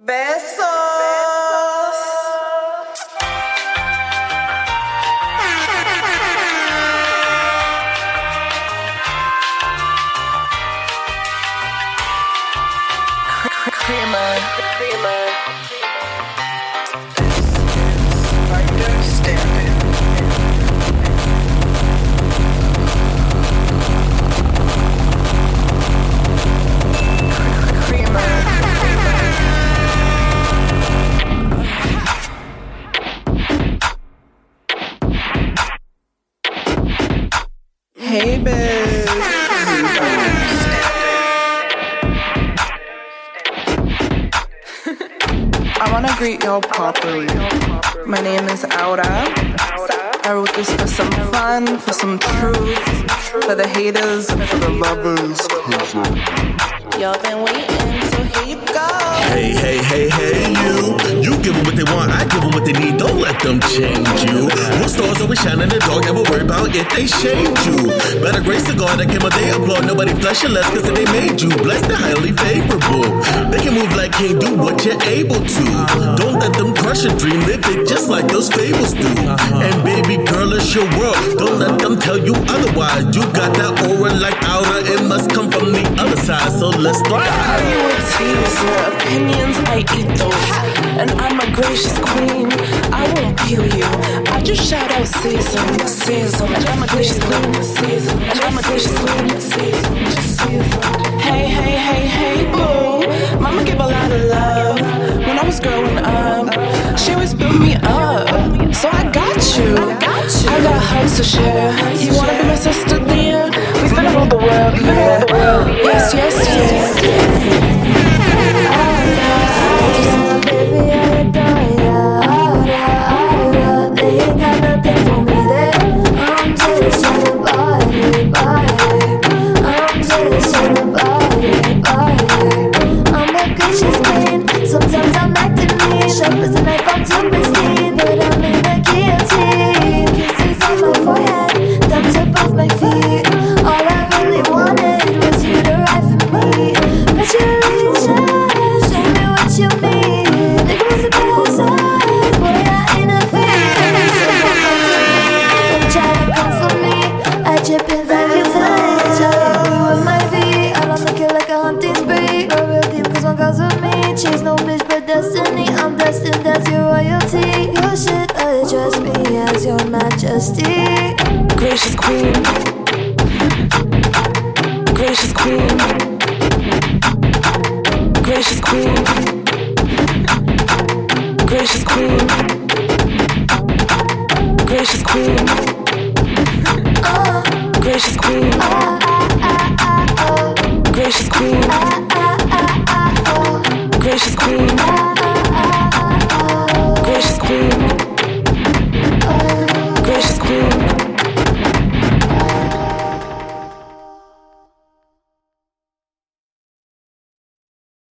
Besos. Creamer. Creamer. Hey. I want to greet y'all properly. My name is Aura. I wrote this for some fun, for some truth, for the haters and for the lovers. Y'all been waiting, so here One stars always shine in the dark, never worry about if they shade you. Better grace the God that came a day applaud. Nobody flesh and less cause they made you. Blessed and highly favorable. They can move like king, do what you're able to. Don't let them crush your dream, live it just like those fables do. And baby girl, it's your world. Don't let them tell you otherwise. You got that aura like aura, it must come from the other side. So let's Are thrive. you a? Opinions, I eat those. And I'm a gracious queen. Just shout out Caesar. And I'm a. And I'm a Caesar. Hey, hey, hey, hey, boo. Mama gave a lot of love when I was growing up. She always built me up, so I got you. I got you. I got hugs to share. I'm She's no bitch, but destiny. I'm destined as your royalty. You should address me as your majesty. Gracious queen. Gracious queen. Gracious queen. Gracious queen. Gracious queen. Uh, Gracious queen. Gracious queen. she's cool.